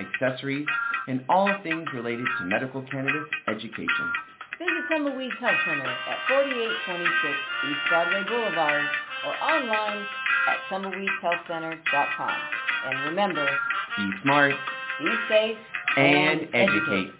accessories, and all things related to medical cannabis education. Visit Tumbleweeds Health Center at 4826 East Broadway Boulevard or online at tumbleweedshealthcenter.com. And remember, Be smart be safe and educate.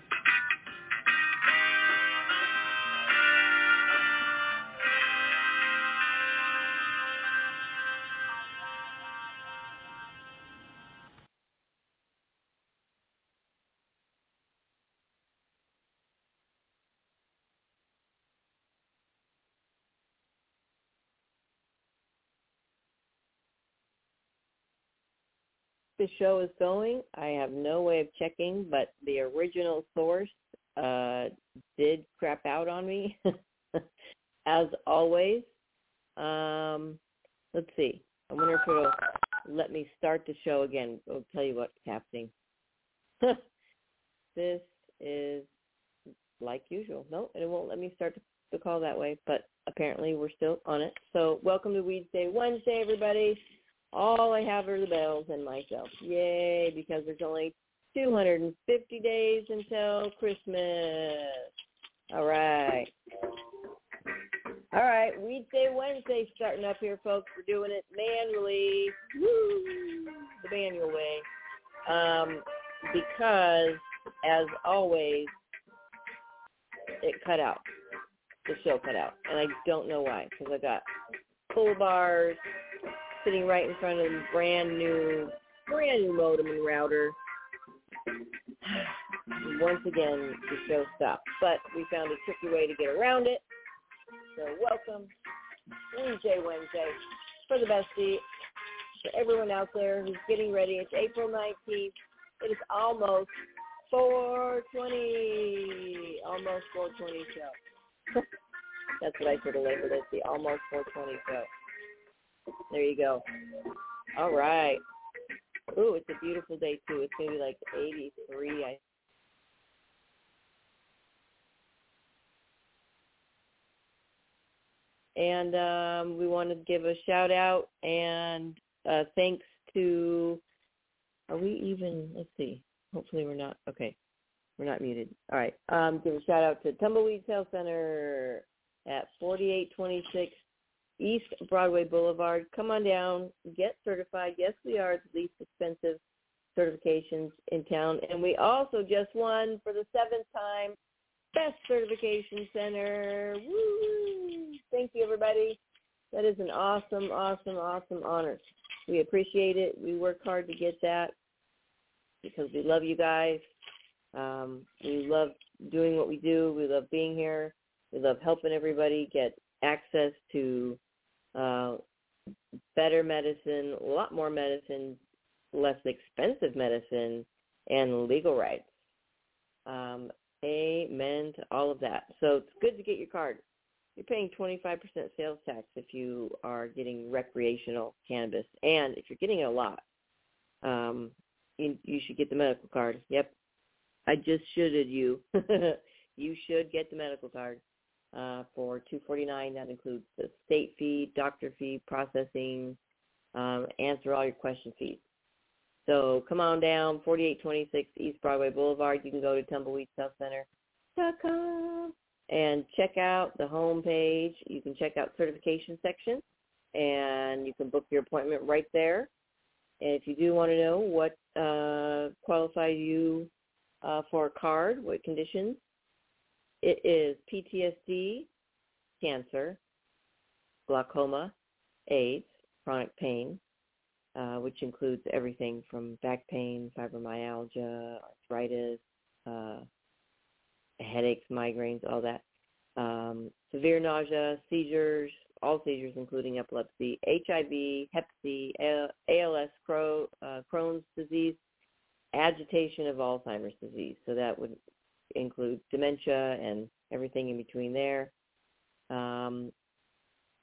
The show is going. I have no way of checking, but the original source uh, did crap out on me, as always. Um, let's see. I wonder if it'll let me start the show again. I'll tell you what's happening. this is like usual. No, it won't let me start the call that way, but apparently we're still on it. So welcome to Weedsday Wednesday, everybody. All I have are the bells and myself. Yay, because there's only 250 days until Christmas. All right. All right, Weedsday Wednesday starting up here, folks. We're doing it manually. Woo! The manual way. Um, because, as always, it cut out. The show cut out. And I don't know why, because I got pull bars, sitting right in front of the brand new, brand new modem and router. Once again, the show stopped, but we found a tricky way to get around it. So welcome, Wednesday, Wednesday, for the bestie, for everyone out there who's getting ready. It's April 19th. It is almost 420, almost 420 show. That's what I should have labeled it, the almost 420 show. There you go. All right. Ooh, it's a beautiful day too. It's gonna be like 83. I and um, we want to give a shout out and uh, thanks to. Are we even? Let's see. Hopefully we're not. Okay, we're not muted. All right. Um, give a shout out to Tumbleweed Health Center at 4826 East Broadway Boulevard. Come on down, get certified. Yes, we are the least expensive certifications in town. And we also just won for the seventh time Best Certification Center. Woo! Thank you, everybody. That is an awesome, awesome, awesome honor. We appreciate it. We work hard to get that because we love you guys. Um, we love doing what we do. We love being here. We love helping everybody get access to uh, better medicine, a lot more medicine, less expensive medicine, and legal rights. Um, amen to all of that. So it's good to get your card. You're paying 25% sales tax if you are getting recreational cannabis, and if you're getting a lot, um, you, you should get the medical card. Yep, I just shoulded you. you should get the medical card uh, for 249 That includes the state fee, doctor fee, processing, um, answer all your question fees. So come on down, 4826 East Broadway Boulevard. You can go to tumbleweedshealthcenter.com and check out the home page. You can check out certification section, and you can book your appointment right there. And if you do want to know what uh, qualifies you uh, for a card. What conditions? It is PTSD, cancer, glaucoma, AIDS, chronic pain, uh, which includes everything from back pain, fibromyalgia, arthritis, uh, headaches, migraines, all that. Um, severe nausea, seizures, all seizures including epilepsy, HIV, Hep C, ALS, uh, Crohn's disease, agitation of Alzheimer's disease. So that would include dementia and everything in between there. Um,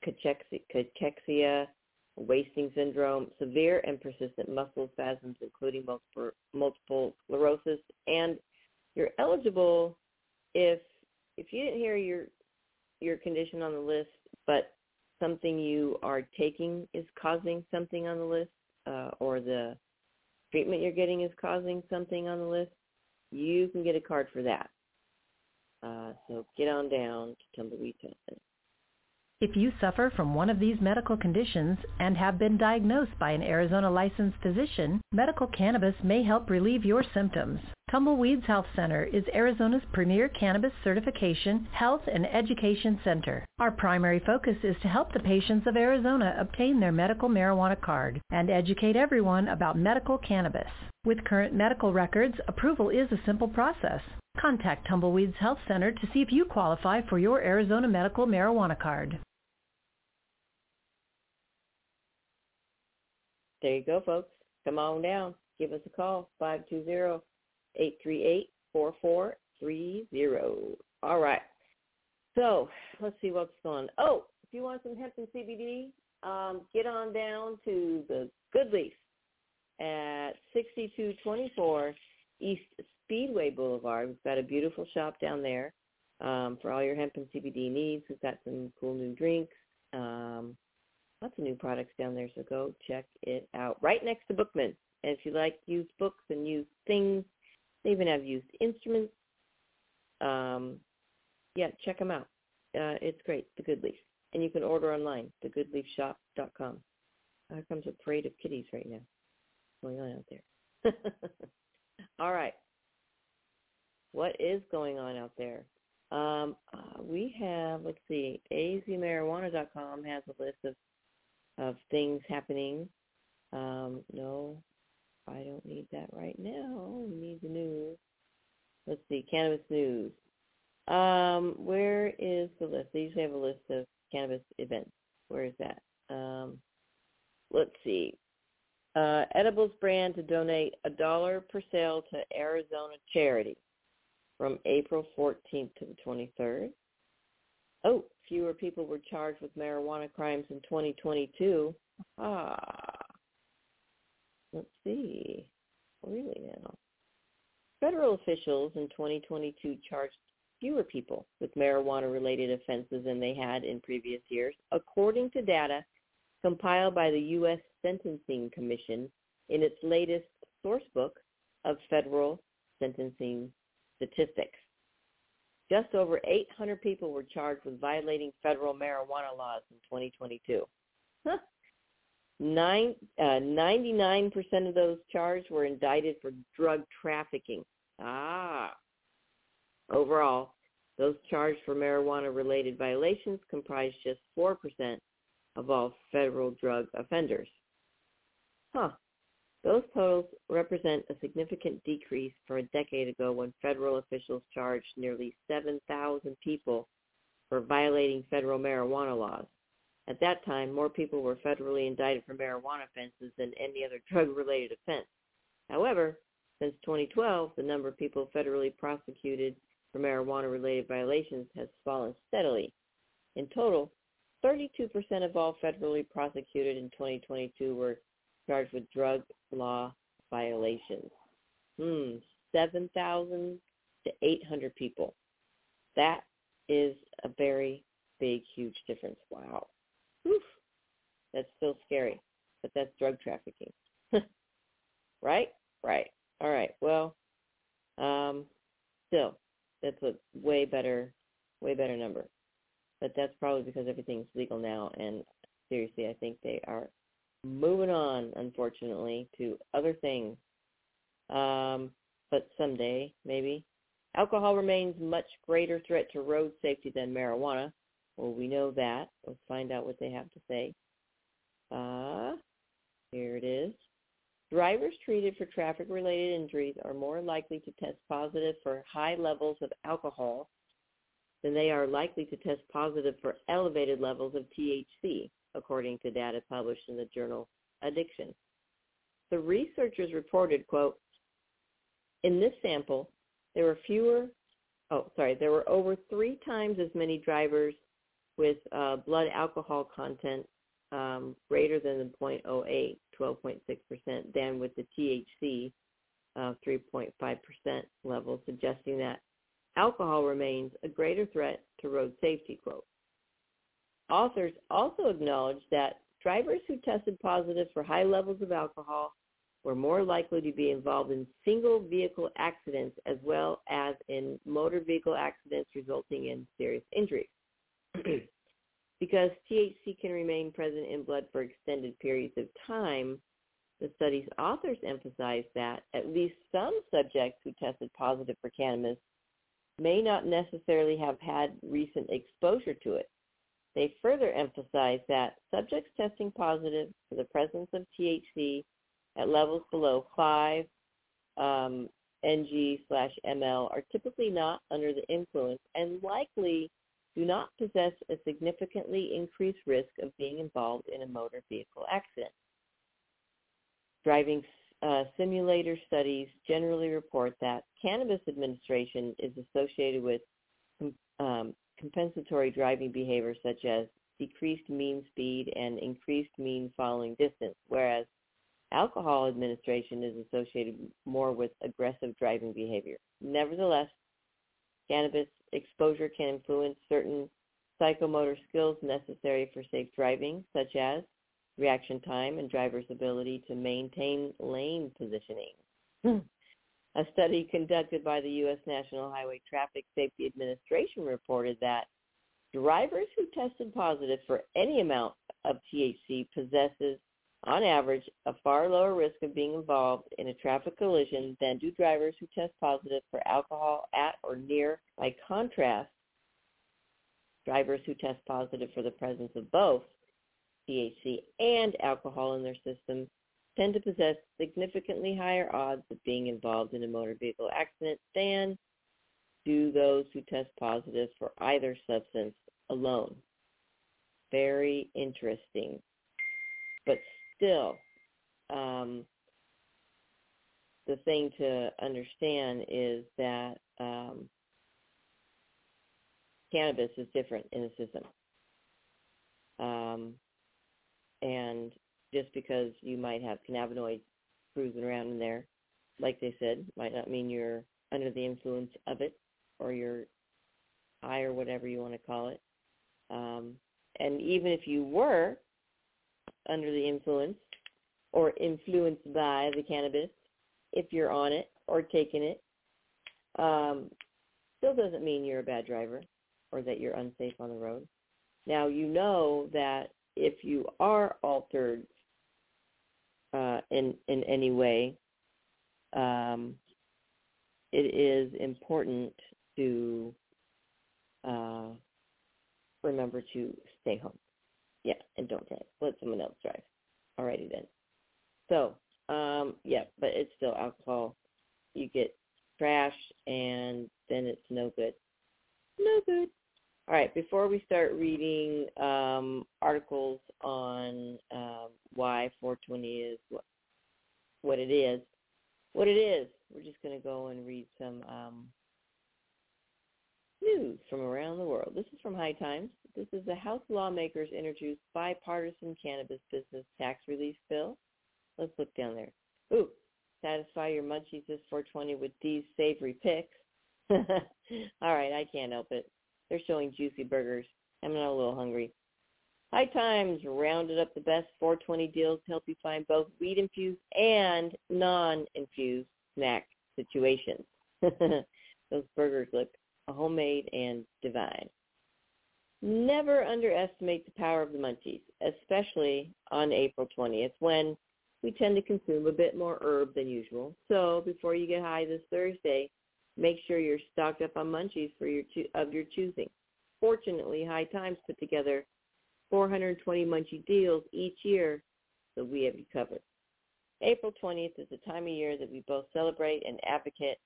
cachexia, cachexia, wasting syndrome, severe and persistent muscle spasms, including multiple, multiple sclerosis, and you're eligible if if you didn't hear your your condition on the list, but something you are taking is causing something on the list, uh, or the treatment you're getting is causing something on the list, you can get a card for that. Uh, so get on down to Tumbleweed Testing. If you suffer from one of these medical conditions and have been diagnosed by an Arizona licensed physician, medical cannabis may help relieve your symptoms. Tumbleweeds Health Center is Arizona's premier cannabis certification, health, and education center. Our primary focus is to help the patients of Arizona obtain their medical marijuana card and educate everyone about medical cannabis. With current medical records, approval is a simple process. Contact Tumbleweeds Health Center to see if you qualify for your Arizona medical marijuana card. There you go, folks. Come on down. Give us a call, 520-838-4430. All right. So let's see what's going on. Oh, if you want some hemp and CBD, um, get on down to the Good Leaf at 6224 East Speedway Boulevard. We've got a beautiful shop down there um, for all your hemp and CBD needs. We've got some cool new drinks, um, lots of new products down there. So go check it out. Right next to Bookman. And if you like used books and used things, they even have used instruments. Um, yeah, check them out. Uh, it's great, The Good Leaf. And you can order online, thegoodleafshop.com. Here comes a parade of kitties right now going on out there. All right what is going on out there. Um, uh, we have, let's see, azmarijuana.com has a list of of things happening. Um, no, I don't need that right now. We need the news. Let's see, cannabis news. Um, where is the list? They usually have a list of cannabis events. Where is that? Um, let's see. Uh, edibles brand to donate a dollar per sale to Arizona charity from April 14th to the 23rd. Oh, fewer people were charged with marijuana crimes in 2022. Ah. Let's see. Really now. Federal officials in 2022 charged fewer people with marijuana-related offenses than they had in previous years, according to data compiled by the U.S. Sentencing Commission in its latest source book of federal sentencing statistics. Just over 800 people were charged with violating federal marijuana laws in 2022. Huh. Nine, uh, 99% of those charged were indicted for drug trafficking. Ah. Overall, those charged for marijuana-related violations comprised just 4% of all federal drug offenders. Huh. Those totals represent a significant decrease from a decade ago when federal officials charged nearly 7,000 people for violating federal marijuana laws. At that time, more people were federally indicted for marijuana offenses than any other drug-related offense. However, since 2012, the number of people federally prosecuted for marijuana-related violations has fallen steadily. In total, 32% of all federally prosecuted in 2022 were charged with drug law violations. Hmm, 7,000 to 800 people. That is a very big, huge difference. Wow. Oof. That's still scary, but that's drug trafficking. right? Right. All right. Well, um, still, that's a way better, way better number. But that's probably because everything's legal now, and seriously, I think they are moving on, unfortunately, to other things. Um, but someday, maybe. Alcohol remains much greater threat to road safety than marijuana. Well, we know that. Let's find out what they have to say. Uh, here it is. Drivers treated for traffic-related injuries are more likely to test positive for high levels of alcohol than they are likely to test positive for elevated levels of THC, according to data published in the journal Addiction. The researchers reported, quote, in this sample, there were fewer, oh, sorry, there were over three times as many drivers with uh, blood alcohol content um, greater than the 0.08, 12.6%, than with the THC uh, 3.5% level, suggesting that alcohol remains a greater threat to road safety, quote. Authors also acknowledged that drivers who tested positive for high levels of alcohol were more likely to be involved in single vehicle accidents as well as in motor vehicle accidents resulting in serious injury. because THC can remain present in blood for extended periods of time, the study's authors emphasized that at least some subjects who tested positive for cannabis may not necessarily have had recent exposure to it. They further emphasized that subjects testing positive for the presence of THC at levels below 5 um, ng slash ml are typically not under the influence and likely do not possess a significantly increased risk of being involved in a motor vehicle accident. Driving uh, simulator studies generally report that cannabis administration is associated with um, compensatory driving behavior such as decreased mean speed and increased mean following distance, whereas alcohol administration is associated more with aggressive driving behavior. Nevertheless, cannabis exposure can influence certain psychomotor skills necessary for safe driving, such as reaction time and driver's ability to maintain lane positioning. A study conducted by the U.S. National Highway Traffic Safety Administration reported that drivers who tested positive for any amount of THC possesses, on average, a far lower risk of being involved in a traffic collision than do drivers who test positive for alcohol at or near. By contrast, drivers who test positive for the presence of both THC and alcohol in their system tend to possess significantly higher odds of being involved in a motor vehicle accident than do those who test positive for either substance alone. Very interesting. But still, um, the thing to understand is that um, cannabis is different in the system. Um, and just because you might have cannabinoids cruising around in there, like they said, might not mean you're under the influence of it or you're high or whatever you want to call it. Um, and even if you were under the influence or influenced by the cannabis, if you're on it or taking it, um, still doesn't mean you're a bad driver or that you're unsafe on the road. Now you know that if you are altered uh, in in any way, um, it is important to uh, remember to stay home. Yeah, and don't drive. Let someone else drive. Alrighty then. So, um, yeah, but it's still alcohol. You get trash, and then it's no good. No good. All right, before we start reading um, articles on um, why 420 is what, what it is, what it is, we're just going to go and read some um, news from around the world. This is from High Times. This is the House lawmakers introduced bipartisan cannabis business tax relief bill. Let's look down there. Ooh, satisfy your munchies this 420 with these savory picks. All right, I can't help it. They're showing juicy burgers. I'm not a little hungry. High Times rounded up the best 420 deals to help you find both weed-infused and non-infused snack situations. Those burgers look homemade and divine. Never underestimate the power of the munchies, especially on April 20th when we tend to consume a bit more herb than usual. So before you get high this Thursday, make sure you're stocked up on munchies for your cho- of your choosing. Fortunately, High Times put together 420 munchie deals each year, so we have you covered. April 20th is the time of year that we both celebrate and advocate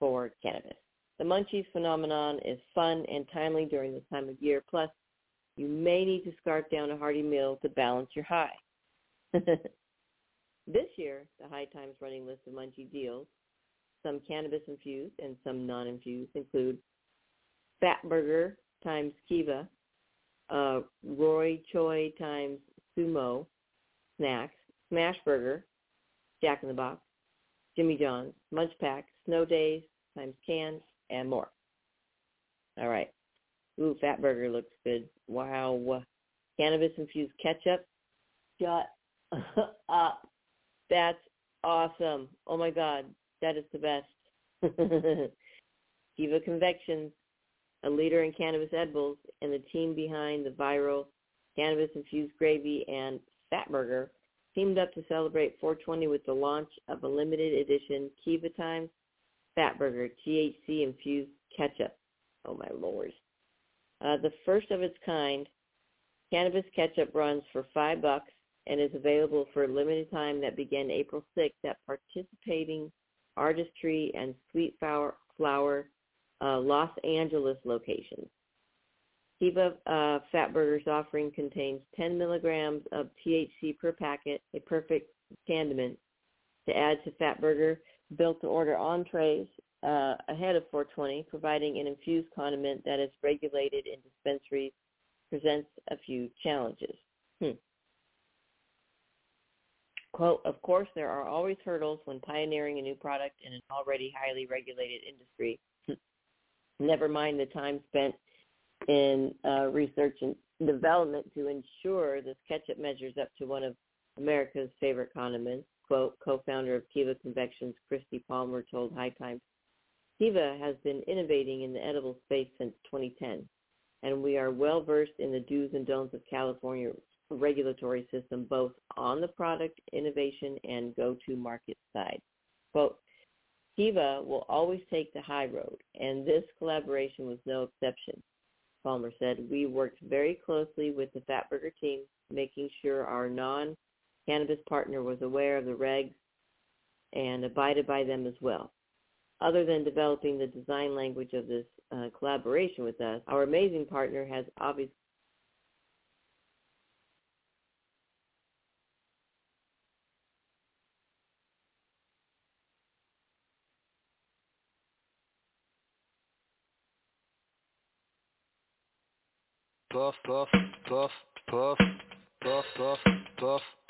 for cannabis. The munchies phenomenon is fun and timely during this time of year. Plus, you may need to scarf down a hearty meal to balance your high. this year, the High Times running list of munchie deals, some cannabis infused and some non-infused, include Fat Burger times Kiva, uh, Roy Choi times Sumo snacks, Smash Burger, Jack in the Box, Jimmy John's, Munch Pak, Snow Days times cans, and more. All right. Ooh, Fat Burger looks good. Wow. Cannabis infused ketchup. Shut up. That's awesome. Oh my God. That is the best. Kiva Confections, a leader in cannabis edibles, and the team behind the viral cannabis infused gravy and Fat Burger teamed up to celebrate 420 with the launch of a limited edition Kiva Times Fat Burger THC infused ketchup. Oh my lord. Uh, the first of its kind, cannabis ketchup runs for five bucks and is available for a limited time that began April 6th at participating Artistry and Sweet Flower, flower uh, Los Angeles locations. Kiva uh, Fat Burger's offering contains 10 milligrams of THC per packet, a perfect tandem to add to Fat Burger, built to order entrees uh, ahead of 420, providing an infused condiment that is regulated in dispensaries, presents a few challenges. Hmm. Quote, of course, there are always hurdles when pioneering a new product in an already highly regulated industry. Never mind the time spent in uh, research and development to ensure this ketchup measures up to one of America's favorite condiments. Quote, co-founder of Kiva Confections, Kristi Palmer, told High Times, Kiva has been innovating in the edible space since 2010, and we are well versed in the do's and don'ts of California regulatory system, both on the product innovation and go-to-market side. Quote, Kiva will always take the high road, and this collaboration was no exception. Palmer said, we worked very closely with the Fatburger team, making sure our non-cannabis partner was aware of the regs and abided by them as well. Other than developing the design language of this uh, collaboration with us, our amazing partner has obviously puff, puff, puff, puff, puff, puff, puff,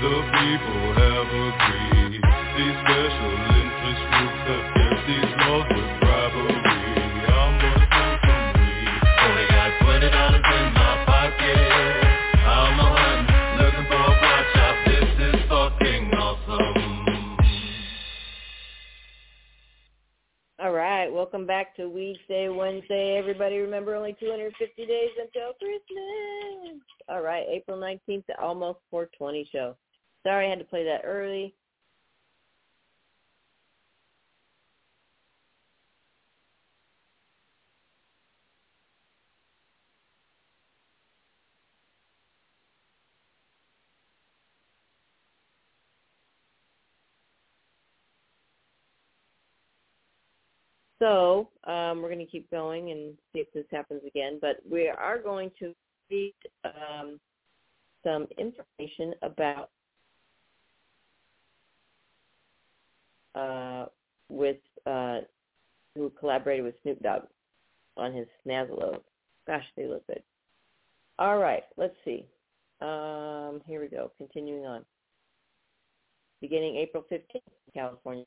The people have agreed. These special interest groups have kept these laws with bribery. I'm gonna smoke some weed. Only got twenty dollars in my pocket. I'm a hunting, looking for a pot shop. This is fucking awesome. All right, welcome back to Weedsday Wednesday. Everybody remember only 250 days until Christmas. All right, April 19th, almost 420 show. Sorry I had to play that early. So um, we're going to keep going and see if this happens again. But we are going to read um, some information about uh, with uh, who collaborated with Snoop Dogg on his Snazzle. Gosh, they look good. All right, let's see. Um, here we go. Continuing on. Beginning April 15th, California.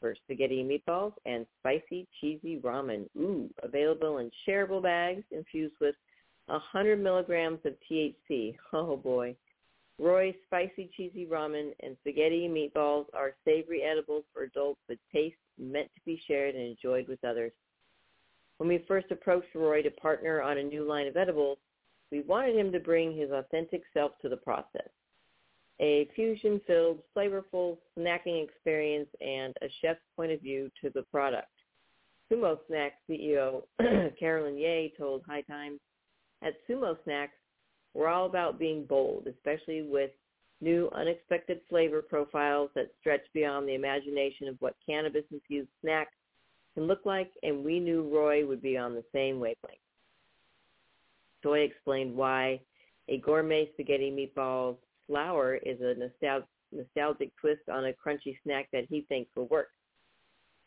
for spaghetti meatballs and spicy cheesy ramen. Ooh, available in shareable bags infused with 100 milligrams of THC. Oh boy. Roy's spicy cheesy ramen and spaghetti and meatballs are savory edibles for adults with taste meant to be shared and enjoyed with others. When we first approached Roy to partner on a new line of edibles, we wanted him to bring his authentic self to the process a fusion-filled, flavorful snacking experience and a chef's point of view to the product. Sumo Snacks CEO Carolyn Ye told High Times, at Sumo Snacks, we're all about being bold, especially with new unexpected flavor profiles that stretch beyond the imagination of what cannabis-infused snacks can look like, and we knew Roy would be on the same wavelength. Choi explained why a gourmet spaghetti meatballs flour is a nostalgic twist on a crunchy snack that he thinks will work.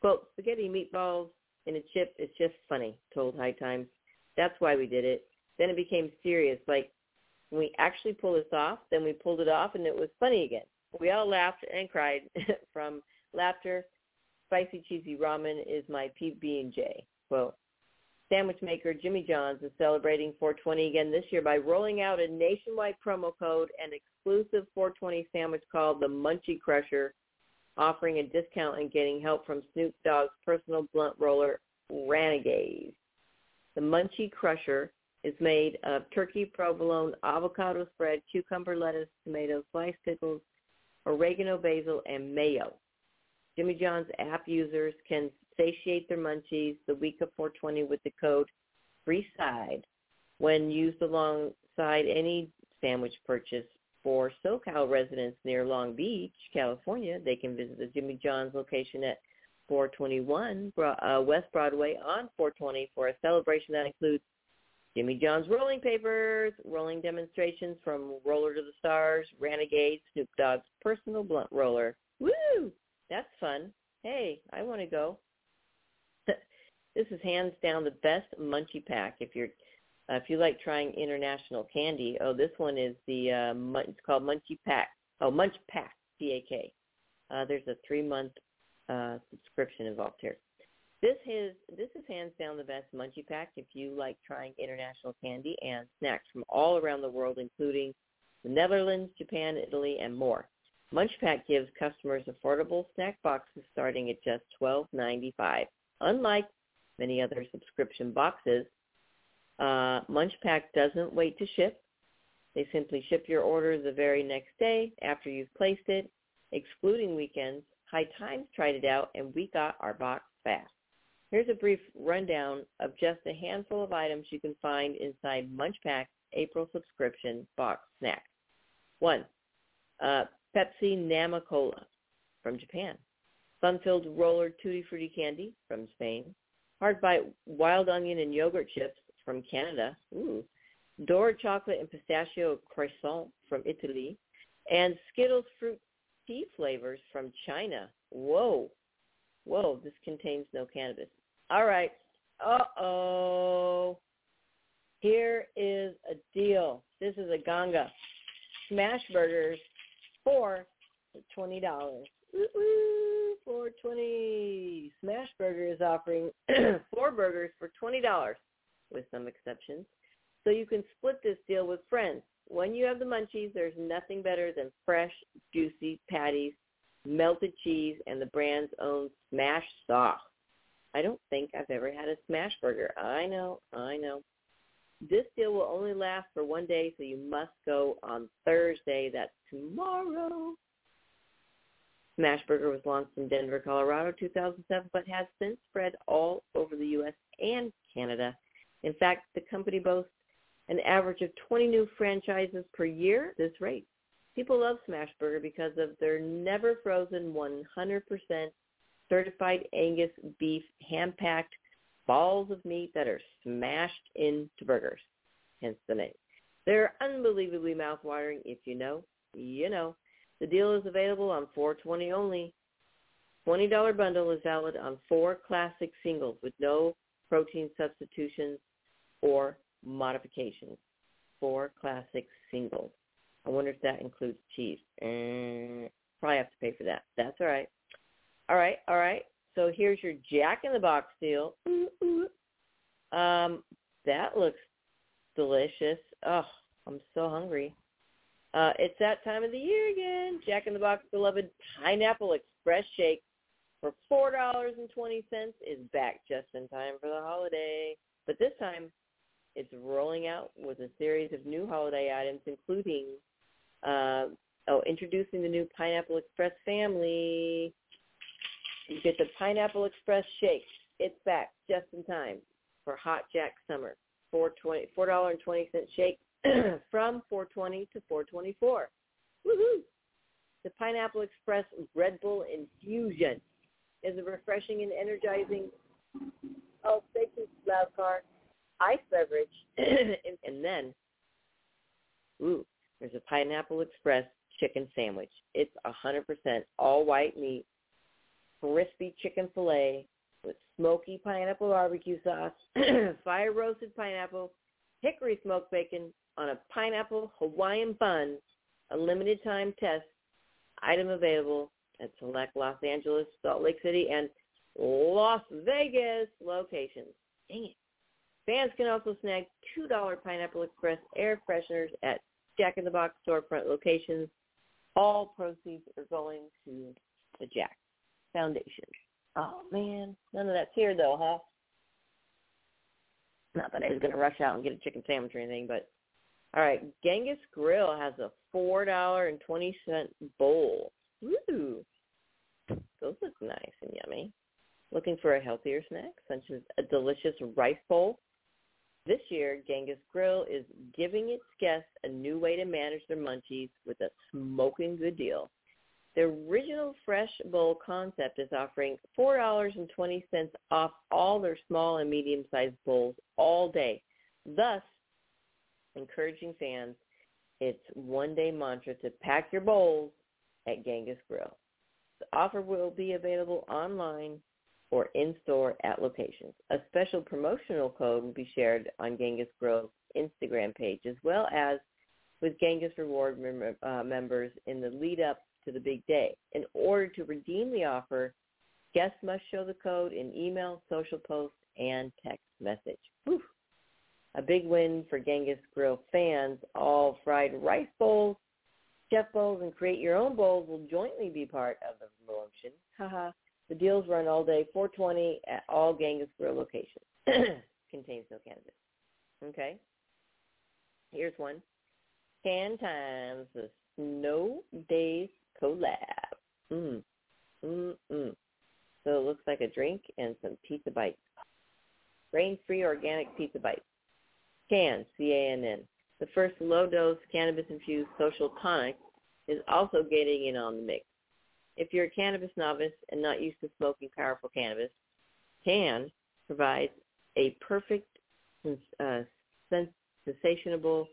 Quote, spaghetti meatballs in a chip is just funny, told High Times. That's why we did it. Then it became serious. Like, when we actually pulled this off, then we pulled it off and it was funny again. We all laughed and cried from laughter. Spicy cheesy ramen is my PB&J. Quote, sandwich maker Jimmy John's is celebrating 420 again this year by rolling out a nationwide promo code and exclusive 420 sandwich called the Munchie Crusher, offering a discount and getting help from Snoop Dogg's personal blunt roller, Renegade. The Munchie Crusher is made of turkey provolone, avocado spread, cucumber, lettuce, tomatoes, sliced pickles, oregano, basil, and mayo. Jimmy John's app users can satiate their munchies the week of 420 with the code FREESIDE when used alongside any sandwich purchase for SoCal residents near Long Beach, California, they can visit the Jimmy John's location at 421 uh, West Broadway on 420 for a celebration that includes Jimmy John's rolling papers, rolling demonstrations from Roller to the Stars, Renegade, Snoop Dogg's personal blunt roller. Woo! That's fun. Hey, I want to go. this is hands down the best munchie pack if you're uh, if you like trying international candy. Oh, this one is the uh, it's called Munchie Pack. Oh, Munch Pak, P-A-K. Uh, there's a three month uh, subscription involved here. This is this is hands down the best munchie pack if you like trying international candy and snacks from all around the world, including the Netherlands, Japan, Italy, and more. Munch Pak gives customers affordable snack boxes starting at just $12.95. Unlike many other subscription boxes, uh, Munch Pak doesn't wait to ship. They simply ship your order the very next day after you've placed it, excluding weekends. High Times tried it out, and we got our box fast. Here's a brief rundown of just a handful of items you can find inside Munch Pak's April subscription box snack. One, uh, Pepsi Nama Cola from Japan. Fun-filled roller Tutti Frutti candy from Spain. Hard bite wild onion and yogurt chips from Canada. Ooh. Dora chocolate and pistachio croissant from Italy. And Skittles fruit tea flavors from China. Whoa. Whoa, this contains no cannabis. All right. Uh-oh. Here is a deal. This is a ganga. Smash burgers for twenty dollars. Four twenty. Smash Burger is offering four burgers for twenty dollars, with some exceptions. So you can split this deal with friends. When you have the munchies, there's nothing better than fresh, juicy patties, melted cheese, and the brand's own smash sauce. I don't think I've ever had a smash burger. I know, I know. This deal will only last for one day, so you must go on Thursday. That's tomorrow. Smashburger was launched in Denver, Colorado, 2007, but has since spread all over the U.S. and Canada. In fact, the company boasts an average of 20 new franchises per year at this rate. People love Smashburger because of their never frozen 100% certified Angus beef hand-packed balls of meat that are smashed into burgers, hence the name. They're unbelievably mouth-watering. If you know, you know. The deal is available on 420 only. $20 bundle is valid on four classic singles with no protein substitutions or modifications. Four classic singles. I wonder if that includes cheese. Eh, probably have to pay for that. That's all right. All right, all right. So here's your Jack in the Box deal. Ooh, ooh. Um, that looks delicious. Oh, I'm so hungry. Uh, it's that time of the year again. Jack in the Box beloved Pineapple Express Shake for four dollars and twenty cents is back just in time for the holiday. But this time, it's rolling out with a series of new holiday items, including uh, oh, introducing the new Pineapple Express family. You get the Pineapple Express Shake. It's back just in time for Hot Jack Summer. Four twenty, four dollar and twenty cent shake from 420 to 424. Woohoo! The Pineapple Express Red Bull Infusion is a refreshing and energizing, oh, thank you, loud car, ice beverage. and then, ooh, there's a Pineapple Express chicken sandwich. It's 100% all white meat, crispy chicken filet with smoky pineapple barbecue sauce, fire roasted pineapple, hickory smoked bacon on a pineapple Hawaiian bun, a limited time test item available at select Los Angeles, Salt Lake City, and Las Vegas locations. Dang it. Fans can also snag $2 Pineapple Express air fresheners at Jack in the Box storefront locations. All proceeds are going to the Jack Foundation. Oh man, none of that's here though, huh? Not that I was gonna rush out and get a chicken sandwich or anything, but all right, Genghis Grill has a four dollar and twenty cent bowl. Ooh, those look nice and yummy. Looking for a healthier snack, such as a delicious rice bowl? This year, Genghis Grill is giving its guests a new way to manage their munchies with a smoking good deal. The original Fresh Bowl concept is offering $4.20 off all their small and medium-sized bowls all day thus encouraging fans its one-day mantra to pack your bowls at Genghis Grill. The offer will be available online or in-store at locations. A special promotional code will be shared on Genghis Grill's Instagram page as well as with Genghis Reward mem- uh, members in the lead up to the big day. In order to redeem the offer, guests must show the code in email, social post, and text message. Whew. A big win for Genghis Grill fans. All fried rice bowls, chef bowls, and create your own bowls will jointly be part of the promotion. Haha. the deals run all day, 420 at all Genghis Grill locations. Contains no cannabis. Okay. Here's one. Can Times, the Snow Days collab. Mm. Mm-mm. So it looks like a drink and some pizza bites. Grain-free organic pizza bites. Cann, C-A-N-N. The first low-dose cannabis-infused social tonic is also getting in on the mix. If you're a cannabis novice and not used to smoking powerful cannabis, Cann provides a perfect, uh, sensationable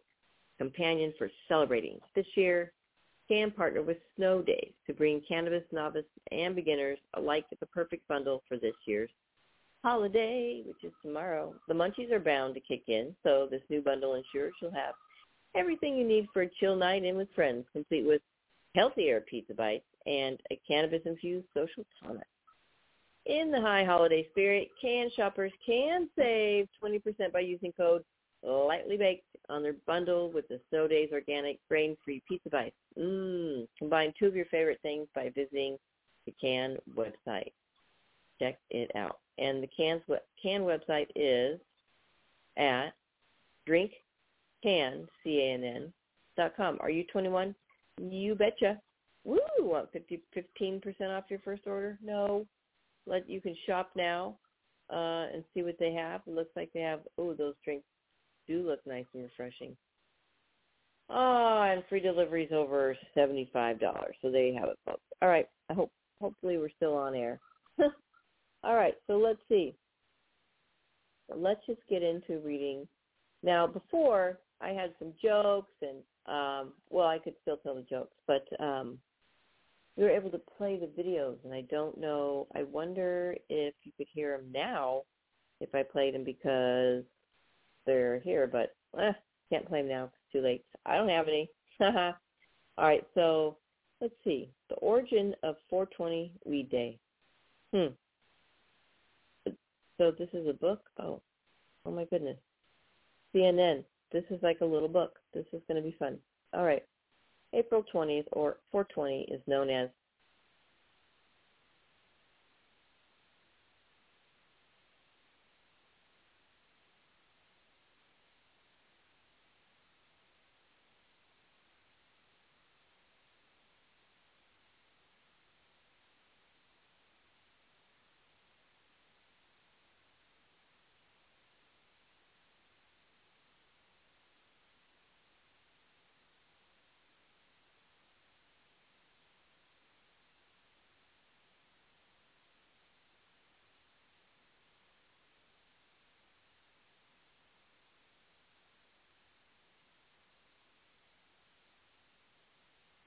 companion for celebrating. This year, Cann partner with Snow Days to bring cannabis novice and beginners alike the perfect bundle for this year's holiday, which is tomorrow. The munchies are bound to kick in, so this new bundle ensures you'll have everything you need for a chill night in with friends, complete with healthier pizza bites and a cannabis-infused social tonic. In the high holiday spirit, can shoppers can save 20% by using code lightly baked on their bundle with the Snow Days organic grain-free pizza bites. Mmm. Combine two of your favorite things by visiting the Cann website. Check it out. And the Cann's, Cann website is at drinkcann, C-A-N-N, dot com. Are you 21? You betcha. Woo! Want 50, 15% off your first order? No. Let You can shop now uh, and see what they have. It looks like they have, oh, those drinks do look nice and refreshing. Oh, and free deliveries over seventy-five dollars. So there you have it, folks. All right. I hope hopefully we're still on air. All right. So let's see. Let's just get into reading. Now, before I had some jokes, and um, well, I could still tell the jokes, but um, we were able to play the videos, and I don't know. I wonder if you could hear them now if I played them because they're here, but eh, can't play them now. It's too late. I don't have any. All right, so let's see. The origin of 420 Weed Day. Hmm. So this is a book? Oh, oh my goodness. CNN. This is like a little book. This is going to be fun. All right. April 20th, or 420, is known as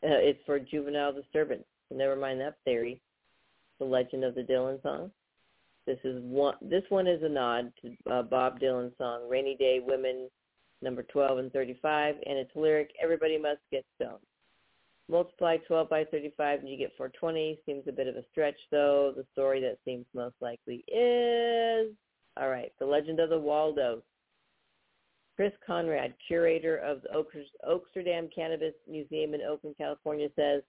Uh, it's for juvenile disturbance. Never mind that theory. The Legend of the Dylan song. This is one. This one is a nod to uh, Bob Dylan's song "Rainy Day Women," number 12 and 35, and its lyric "Everybody must get stoned." Multiply 12 by 35 and you get 420. Seems a bit of a stretch, though. The story that seems most likely is all right. The Legend of the Waldos. Chris Conrad, curator of the Oaksterdam Cannabis Museum in Oakland, California, says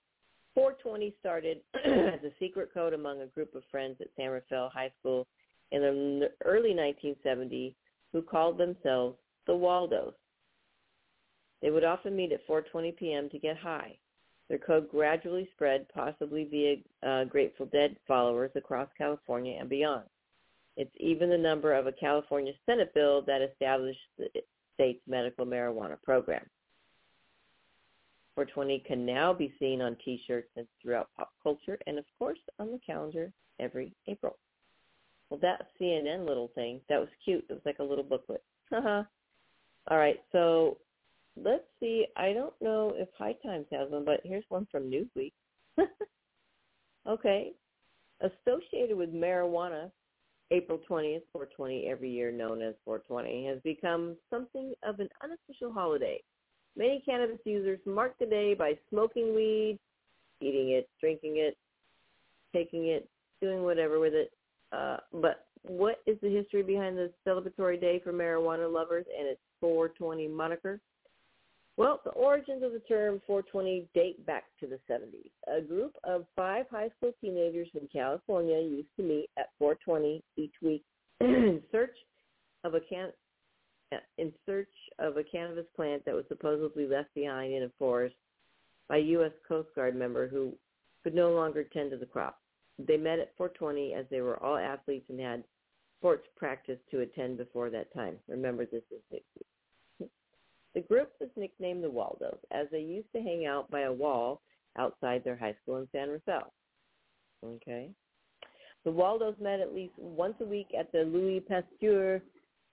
420 started as a secret code among a group of friends at San Rafael High School in the early 1970s who called themselves the Waldos. They would often meet at 4:20 p.m. to get high. Their code gradually spread, possibly via uh, Grateful Dead followers across California and beyond. It's even the number of a California Senate bill that established state's medical marijuana program. 420 can now be seen on T-shirts and throughout pop culture, and of course on the calendar every April. Well, that CNN little thing, that was cute. It was like a little booklet. Uh-huh. All right, so let's see. I don't know if High Times has one, but here's one from Newsweek. okay. Associated with marijuana, April 20th, 420, every year known as 420, has become something of an unofficial holiday. Many cannabis users mark the day by smoking weed, eating it, drinking it, taking it, doing whatever with it. Uh, but what is the history behind the celebratory day for marijuana lovers and its 420 moniker? Well, the origins of the term 420 date back to the 70s. A group of five high school teenagers in California used to meet at 420 each week in search of a can in search of a cannabis plant that was supposedly left behind in a forest by a U.S. Coast Guard member who could no longer tend to the crop. They met at 420 as they were all athletes and had sports practice to attend before that time. Remember, this is 60s. The group was nicknamed the Waldos as they used to hang out by a wall outside their high school in San Rafael. Okay. The Waldos met at least once a week at the Louis Pasteur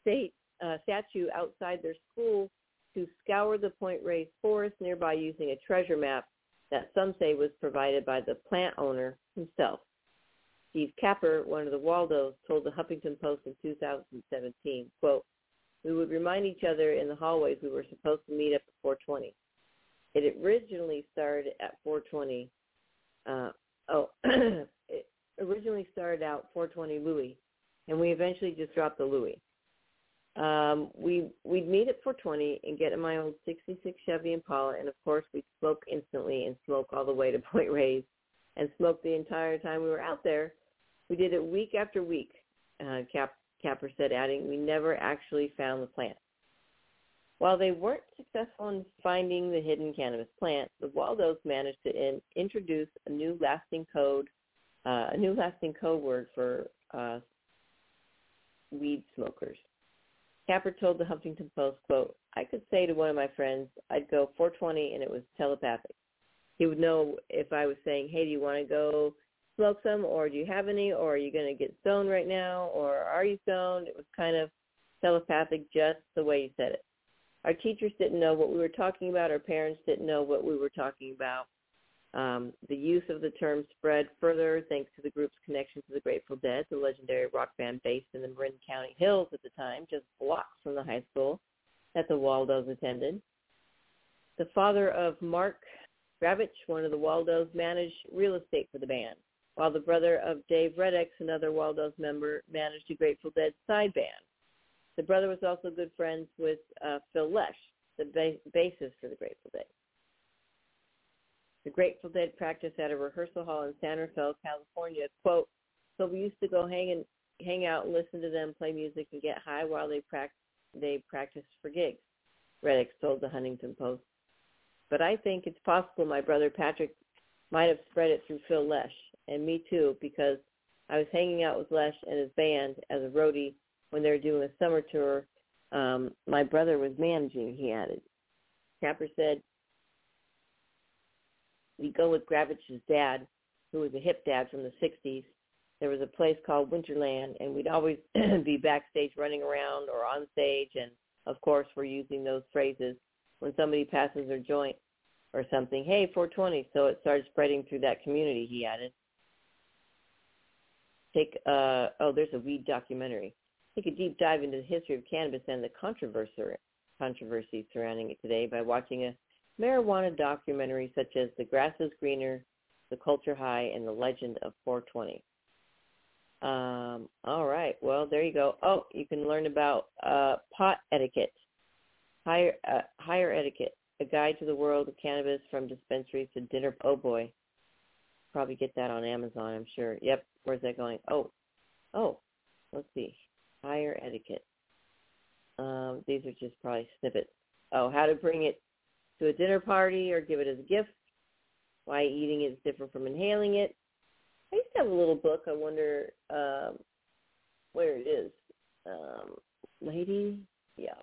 State uh, statue outside their school to scour the Point Reyes forest nearby using a treasure map that some say was provided by the plant owner himself. Steve Capper, one of the Waldos, told the Huffington Post in 2017, quote, we would remind each other in the hallways we were supposed to meet up at 420. It originally started at 420. Uh, oh, it originally started out 420 Louis, and we eventually just dropped the Louis. Um, we we'd meet at 420 and get in my old 66 Chevy Impala, and of course we'd smoke instantly and smoke all the way to Point Reyes, and smoke the entire time we were out there. We did it week after week. Uh, Cap Capper said, adding, "We never actually found the plant." While they weren't successful in finding the hidden cannabis plant, the Waldos managed to in, introduce a new lasting code, uh, a new lasting code word for uh, weed smokers. Capper told the Huffington Post, quote, I could say to one of my friends, I'd go 420 and it was telepathic. He would know if I was saying, hey, do you want to go smoke some or do you have any or are you going to get stoned right now or are you stoned? It was kind of telepathic just the way you said it. Our teachers didn't know what we were talking about. Our parents didn't know what we were talking about. Um, the use of the term spread further thanks to the group's connection to the Grateful Dead, the legendary rock band based in the Marin County Hills at the time, just blocks from the high school that the Waldos attended. The father of Mark Gravich, one of the Waldos, managed real estate for the band, while the brother of Dave Reddix, another Waldos member, managed a Grateful Dead side band. The brother was also good friends with uh, Phil Lesh, the ba- bassist for the Grateful Dead. The Grateful Dead practiced at a rehearsal hall in San Rafael, California. Quote, so we used to go hang and hang out and listen to them play music and get high while they they practiced for gigs, Reddix told the Huffington Post. But I think it's possible my brother Patrick might have spread it through Phil Lesh, and me too, because I was hanging out with Lesh and his band as a roadie when they were doing a summer tour. Um, my brother was managing, he added. Capper said, we go with Gravich's dad, who was a hip dad from the 60s. There was a place called Winterland, and we'd always be backstage running around or on stage, and of course we're using those phrases when somebody passes their joint or something. Hey, 420. So it started spreading through that community. He added. Take uh oh, there's a weed documentary. Take a deep dive into the history of cannabis and the controversy controversy surrounding it today by watching a marijuana documentary such as The Grass is Greener, The Culture High, and The Legend of 420. Um, all right. Well, there you go. Oh, you can learn about uh, pot etiquette, higher uh, higher etiquette, a guide to the world of cannabis from dispensaries to dinner. Oh boy, probably get that on Amazon. I'm sure. Yep. Where's that going? Oh, oh. Let's see. Higher etiquette. Um, these are just probably snippets. Oh, how to bring it to a dinner party or give it as a gift. Why eating it is different from inhaling it. I used to have a little book. I wonder um, where it is. Um, lady, yeah.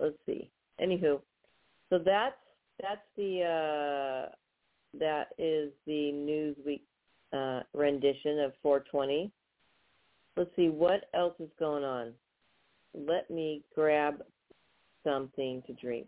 Let's see. Anywho, so that's that's the uh, that is the Newsweek uh, rendition of 420. Let's see what else is going on. Let me grab something to drink.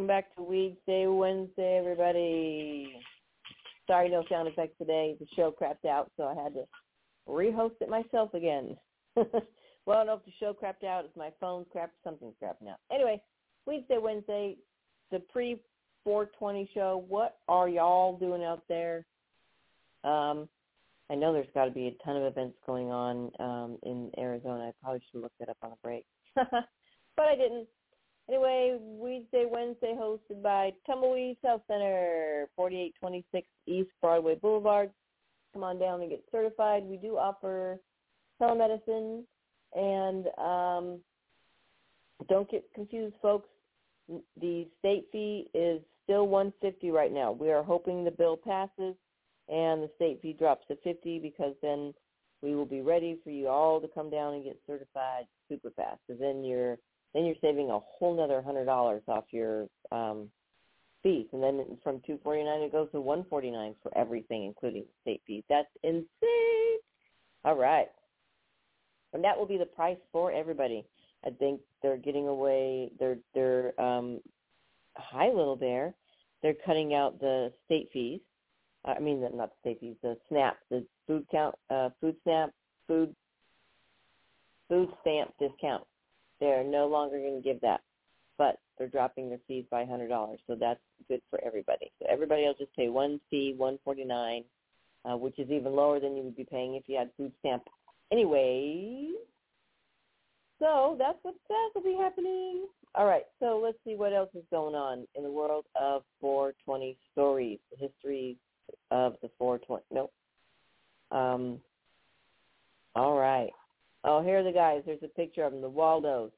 Welcome back to Weedsday Wednesday, everybody. Sorry, no sound effects today. The show crapped out, so I had to rehost it myself again. well, I don't know if the show crapped out, if my phone crapped, something's crapping out. Anyway, Weedsday Wednesday, the pre 420 show. What are y'all doing out there? Um, I know there's got to be a ton of events going on um, in Arizona. I probably should look that up on a break, but I didn't. Anyway, Weedsday Wednesday hosted by Tumbleweed Health Center, 4826 East Broadway Boulevard. Come on down and get certified. We do offer telemedicine, and um, don't get confused, folks. The state fee is still 150 right now. We are hoping the bill passes and the state fee drops to 50 because then we will be ready for you all to come down and get certified super fast. Because then you're then you're saving a whole nother hundred dollars off your um, fees, and then from two forty nine it goes to one forty nine for everything, including state fees. That's insane. All right, and that will be the price for everybody. I think they're getting away. They're they're um, hi little bear. They're cutting out the state fees. I mean, not the state fees, the SNAP, the food count, uh, food stamp, food food stamp discount. They're no longer going to give that, but they're dropping their fees by $100. So that's good for everybody. So everybody will just pay one fee, 149 uh, which is even lower than you would be paying if you had food stamp. Anyway, so that's what that will be happening. All right, so let's see what else is going on in the world of 420 stories, the history of the 420. Nope. Um, all right. Oh, here are the guys. There's a picture of them, the Waldos.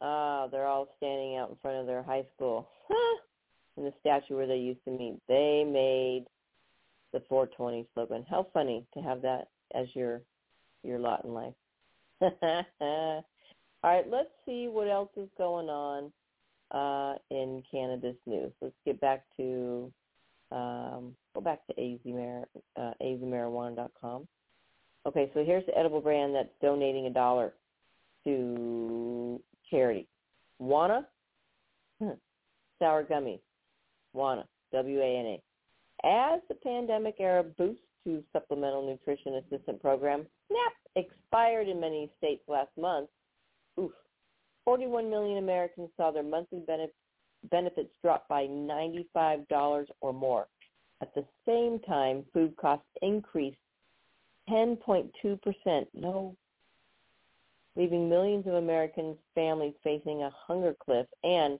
Ah, they're all standing out in front of their high school. in the statue where they used to meet. They made the 420 slogan. How funny to have that as your your lot in life. All right, let's see what else is going on uh, in cannabis news. Let's get back to um, go back to azmar, uh, azmarijuana.com. Okay, so here's the edible brand that's donating a dollar to charity. Wana hmm. sour gummies. Wana, W-A-N-A. As the pandemic era boost to supplemental nutrition assistance program, SNAP, expired in many states last month, oof, 41 million Americans saw their monthly benef- benefits drop by $95 or more. At the same time, food costs increased 10.2%, no, leaving millions of Americans' families facing a hunger cliff and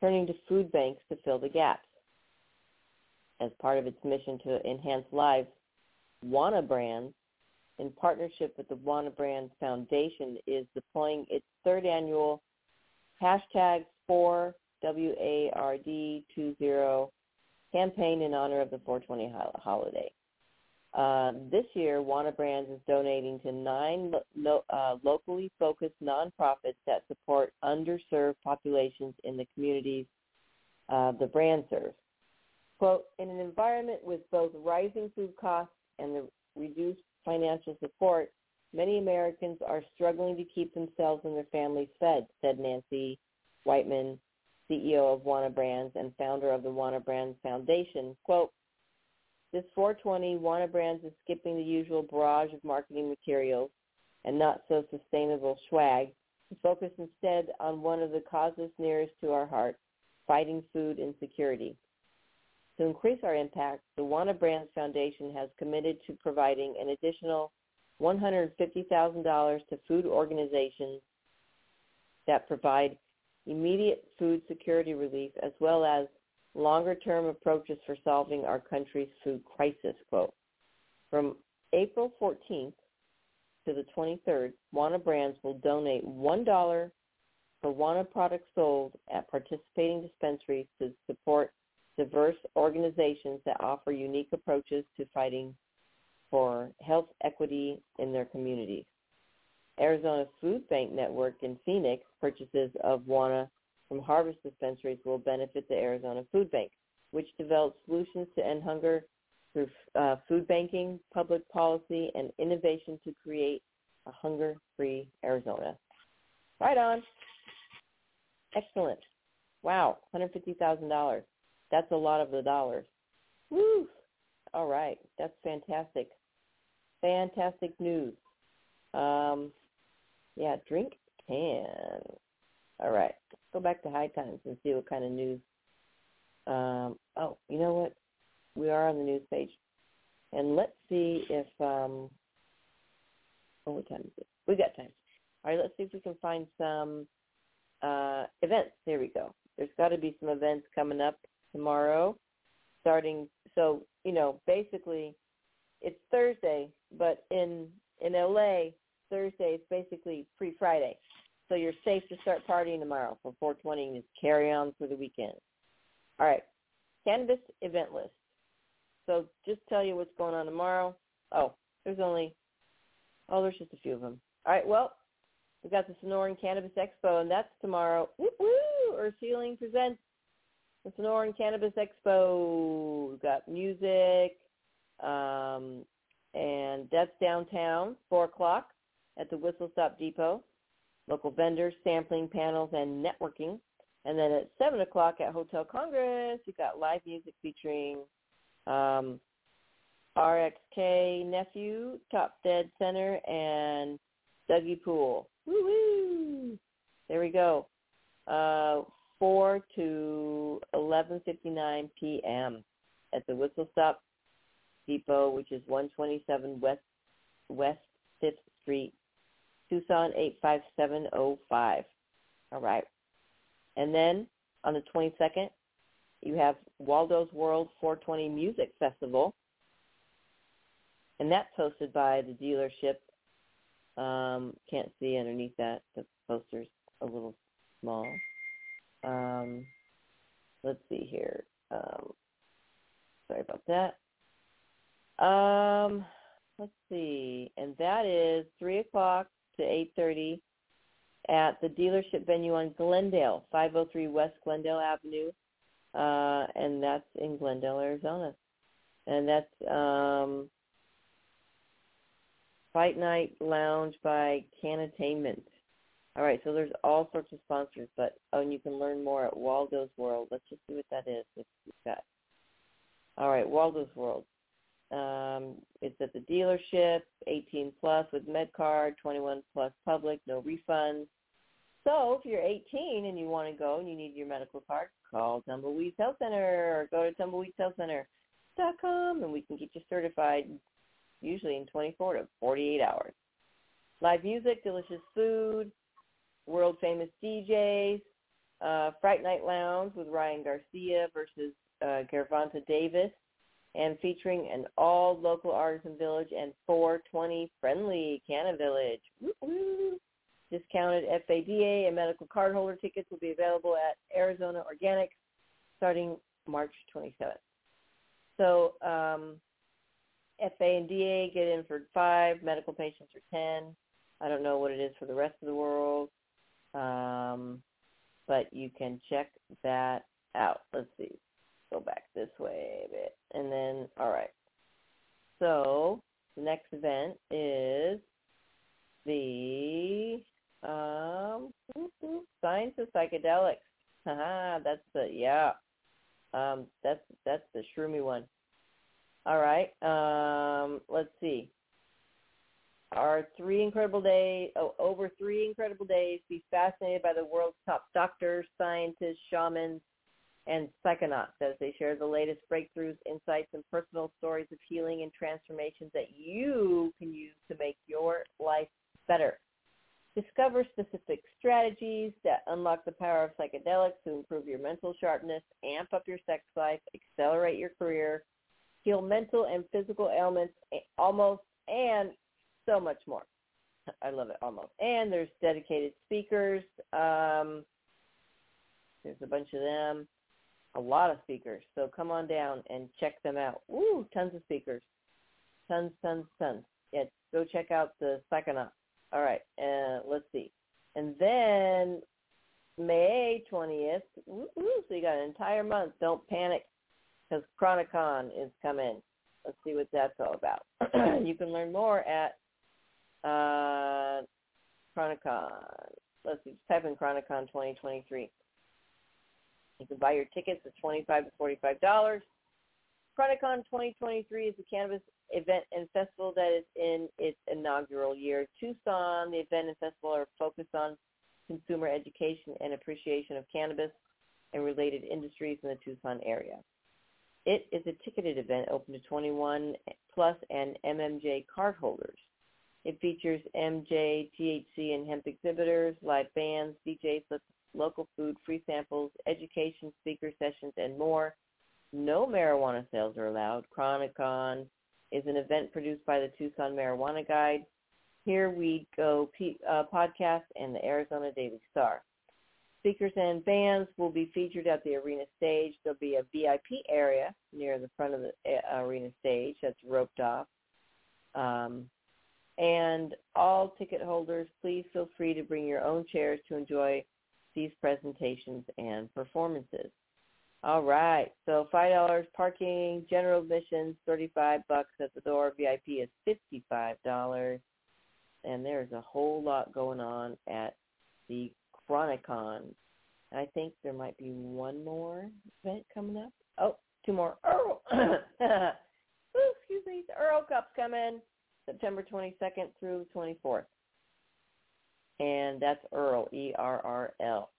turning to food banks to fill the gaps. As part of its mission to enhance lives, Wana Brands, in partnership with the Wana Brands Foundation, is deploying its third annual hashtag 4WARD20 campaign in honor of the 420 holiday. Uh, this year, Wana Brands is donating to nine lo- uh, locally focused nonprofits that support underserved populations in the communities uh, the brand serves. Quote, in an environment with both rising food costs and the reduced financial support, many Americans are struggling to keep themselves and their families fed, said Nancy Whiteman, CEO of Wana Brands and founder of the Wana Brands Foundation. Quote, this 420 Wana Brands is skipping the usual barrage of marketing materials and not so sustainable swag to focus instead on one of the causes nearest to our heart, fighting food insecurity. To increase our impact, the Wana Brands Foundation has committed to providing an additional $150,000 to food organizations that provide immediate food security relief as well as longer-term approaches for solving our country's food crisis, quote. From April 14th to the 23rd, Wana Brands will donate $1 for Wana products sold at participating dispensaries to support diverse organizations that offer unique approaches to fighting for health equity in their communities. Arizona Food Bank Network in Phoenix purchases of Wana from harvest dispensaries will benefit the Arizona Food Bank, which develops solutions to end hunger through uh, food banking, public policy, and innovation to create a hunger-free Arizona. Right on. Excellent. Wow, $150,000. That's a lot of the dollars. Woo! All right, that's fantastic. Fantastic news. Um, yeah, drink can. All right, let's go back to High Times and see what kind of news. Um, oh, you know what? We are on the news page, and let's see if. Um, oh, what time is it? We got time. All right, let's see if we can find some uh, events. There we go. There's got to be some events coming up tomorrow, starting. So you know, basically, it's Thursday, but in in LA, Thursday is basically free Friday. So you're safe to start partying tomorrow for 420 and just carry on through the weekend. All right, cannabis event list. So just tell you what's going on tomorrow. Oh, there's only, oh, there's just a few of them. All right, well, we've got the Sonoran Cannabis Expo, and that's tomorrow. Woo woo! Earth Healing presents the Sonoran Cannabis Expo. We've got music, um, and that's downtown, 4 o'clock at the Whistle Stop Depot local vendors, sampling panels, and networking. And then at 7 o'clock at Hotel Congress, you've got live music featuring um, RXK Nephew, Top Dead Center, and Dougie Pool. Woo-woo! There we go. Uh, 4 to 11.59 p.m. at the Whistle Stop Depot, which is 127 West West 5th Street, Tucson 85705. All right. And then on the 22nd, you have Waldo's World 420 Music Festival. And that's hosted by the dealership. Um, can't see underneath that. The poster's a little small. Um, let's see here. Um, sorry about that. Um, let's see, and that is three o'clock to eight thirty at the dealership venue on Glendale, five hundred three West Glendale Avenue, uh, and that's in Glendale, Arizona, and that's um, Fight Night Lounge by Canatainment. All right, so there's all sorts of sponsors, but oh, and you can learn more at Waldo's World. Let's just see what that is. Let's see that. All right, Waldo's World. Um, it's at the dealership, 18 plus with MedCard, 21 plus public, no refunds. So if you're 18 and you want to go and you need your medical card, call Tumbleweeds Health Center or go to tumbleweedshealthcenter.com and we can get you certified usually in 24 to 48 hours. Live music, delicious food, world famous DJs, uh, Fright Night Lounge with Ryan Garcia versus uh, Gervonta Davis, and featuring an all local artisan village and 420 friendly Canna Village. Woo-hoo. Discounted FADA and medical card holder tickets will be available at Arizona Organics starting March 27th. So um, FA and DA get in for five, medical patients are 10. I don't know what it is for the rest of the world, um, but you can check that out. Let's see go back this way a bit. And then, all right. So the next event is the um, Science of Psychedelics. Haha, that's the yeah. Um, that's that's the shroomy one. All right. Um, let's see. Our three incredible days, oh, over three incredible days, be fascinated by the world's top doctors, scientists, shamans, and psychonauts as they share the latest breakthroughs, insights, and personal stories of healing and transformations that you can use to make your life better. Discover specific strategies that unlock the power of psychedelics to improve your mental sharpness, amp up your sex life, accelerate your career, heal mental and physical ailments, almost, and so much more. I love it, almost. And there's dedicated speakers. Um, there's a bunch of them a lot of speakers. So come on down and check them out. Ooh, tons of speakers. Tons, tons, tons. Yeah, go check out the Psychonaut. All right, uh, let's see. And then May 20th, woo, so you got an entire month. Don't panic because Chronicon is coming. Let's see what that's all about. you can learn more at uh, Chronicon. Let's see, type in Chronicon 2023. You can buy your tickets at twenty-five to forty-five dollars. Chronicon 2023 is a cannabis event and festival that is in its inaugural year. Tucson, the event and festival are focused on consumer education and appreciation of cannabis and related industries in the Tucson area. It is a ticketed event open to 21 plus and MMJ cardholders. It features MJ, THC, and hemp exhibitors, live bands, DJs, local food, free samples, education, speaker sessions, and more. No marijuana sales are allowed. Chronicon is an event produced by the Tucson Marijuana Guide, Here We Go P- uh, podcast, and the Arizona Daily Star. Speakers and bands will be featured at the arena stage. There'll be a VIP area near the front of the uh, arena stage that's roped off. Um, and all ticket holders, please feel free to bring your own chairs to enjoy these presentations and performances. All right, so five dollars parking, general admissions thirty-five bucks at the door. VIP is fifty-five dollars, and there's a whole lot going on at the Chronicon. I think there might be one more event coming up. Oh, two more. Errl, Ooh, excuse me, the Errl Cup's coming September 22nd through 24th and that's Errl, E-R-R-L.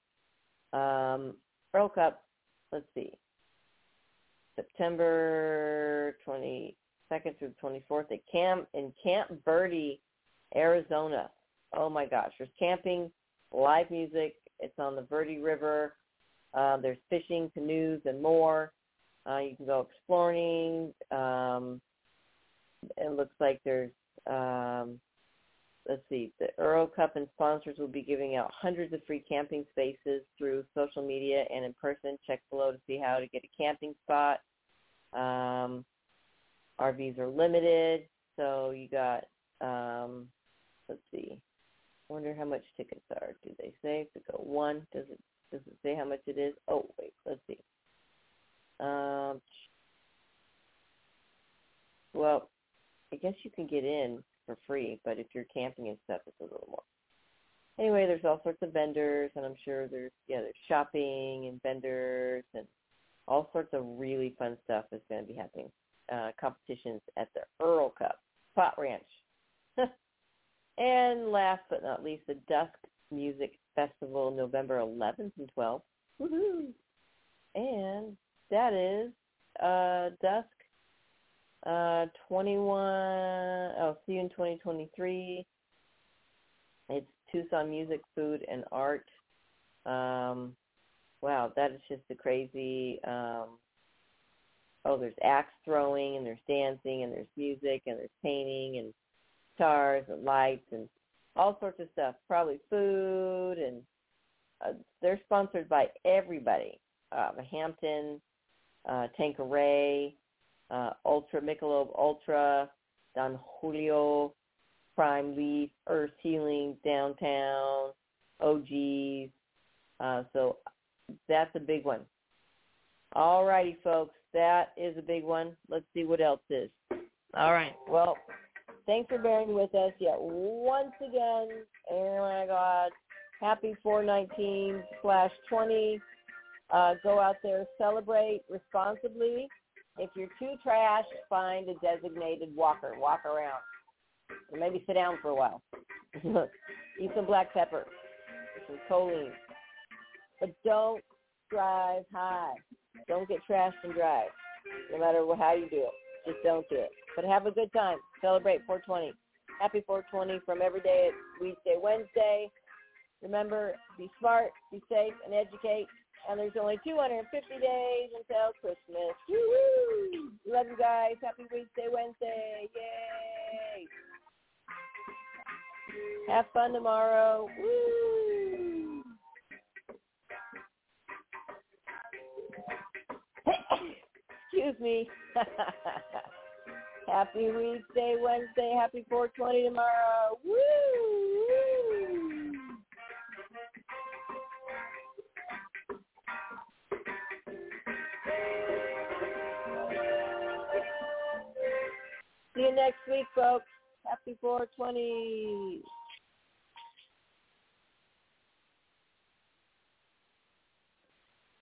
Um, Errl Cup, let's see, September 22nd through 24th at Camp in Camp Verde, Arizona. Oh my gosh, there's camping, live music. It's on the Verde River. Uh, there's fishing, canoes, and more. Uh, you can go exploring. Um, it looks like there's um, let's see, the Errl Cup and sponsors will be giving out hundreds of free camping spaces through social media and in person. Check below to see how to get a camping spot. Um, RVs are limited, so you got, um, let's see, wonder how much tickets are. Do they say to go one? Does it does it say how much it is? Oh wait, let's see. Um, well, I guess you can get in for free, but if you're camping and stuff, it's a little more. Anyway, there's all sorts of vendors, and I'm sure there's yeah, there's shopping and vendors and all sorts of really fun stuff is going to be happening. Uh, competitions at the Errl Cup Pot Ranch. and last but not least, the Dusk Music Festival, November 11th and 12th. Woohoo! And that is uh, Dusk uh, 21. I'll see you in 2023. It's Tucson Music, Food, and Art. Um, wow, that is just a crazy. Um, oh, there's axe throwing, and there's dancing, and there's music, and there's painting, and stars, and lights, and all sorts of stuff. Probably food, and uh, they're sponsored by everybody. Uh, Hampton, uh, Tanqueray, uh, Ultra Michelob Ultra, Don Julio, Prime Leaf, Earth Healing, Downtown, OGs. Uh, so that's a big one. All righty, folks. That is a big one. Let's see what else is. All right. Well, thanks for bearing with us yet once again. Oh my God. Happy 419 slash 20. Uh, go out there, celebrate responsibly. If you're too trash, find a designated walker. Walk around. Or maybe sit down for a while. Eat some black pepper. Some choline. But don't drive high. Don't get trashed and drive. No matter how you do it. Just don't do it. But have a good time. Celebrate 420. Happy 420 from every day at Weedsday Wednesday. Remember, be smart, be safe, and educate. And there's only 250 days until Christmas. Woo-hoo! Love you guys. Happy Wednesday, Wednesday. Yay! Have fun tomorrow. Woo! Excuse me. Happy Wednesday, Wednesday. Happy 420 tomorrow. Woo! See you next week, folks. Happy 420.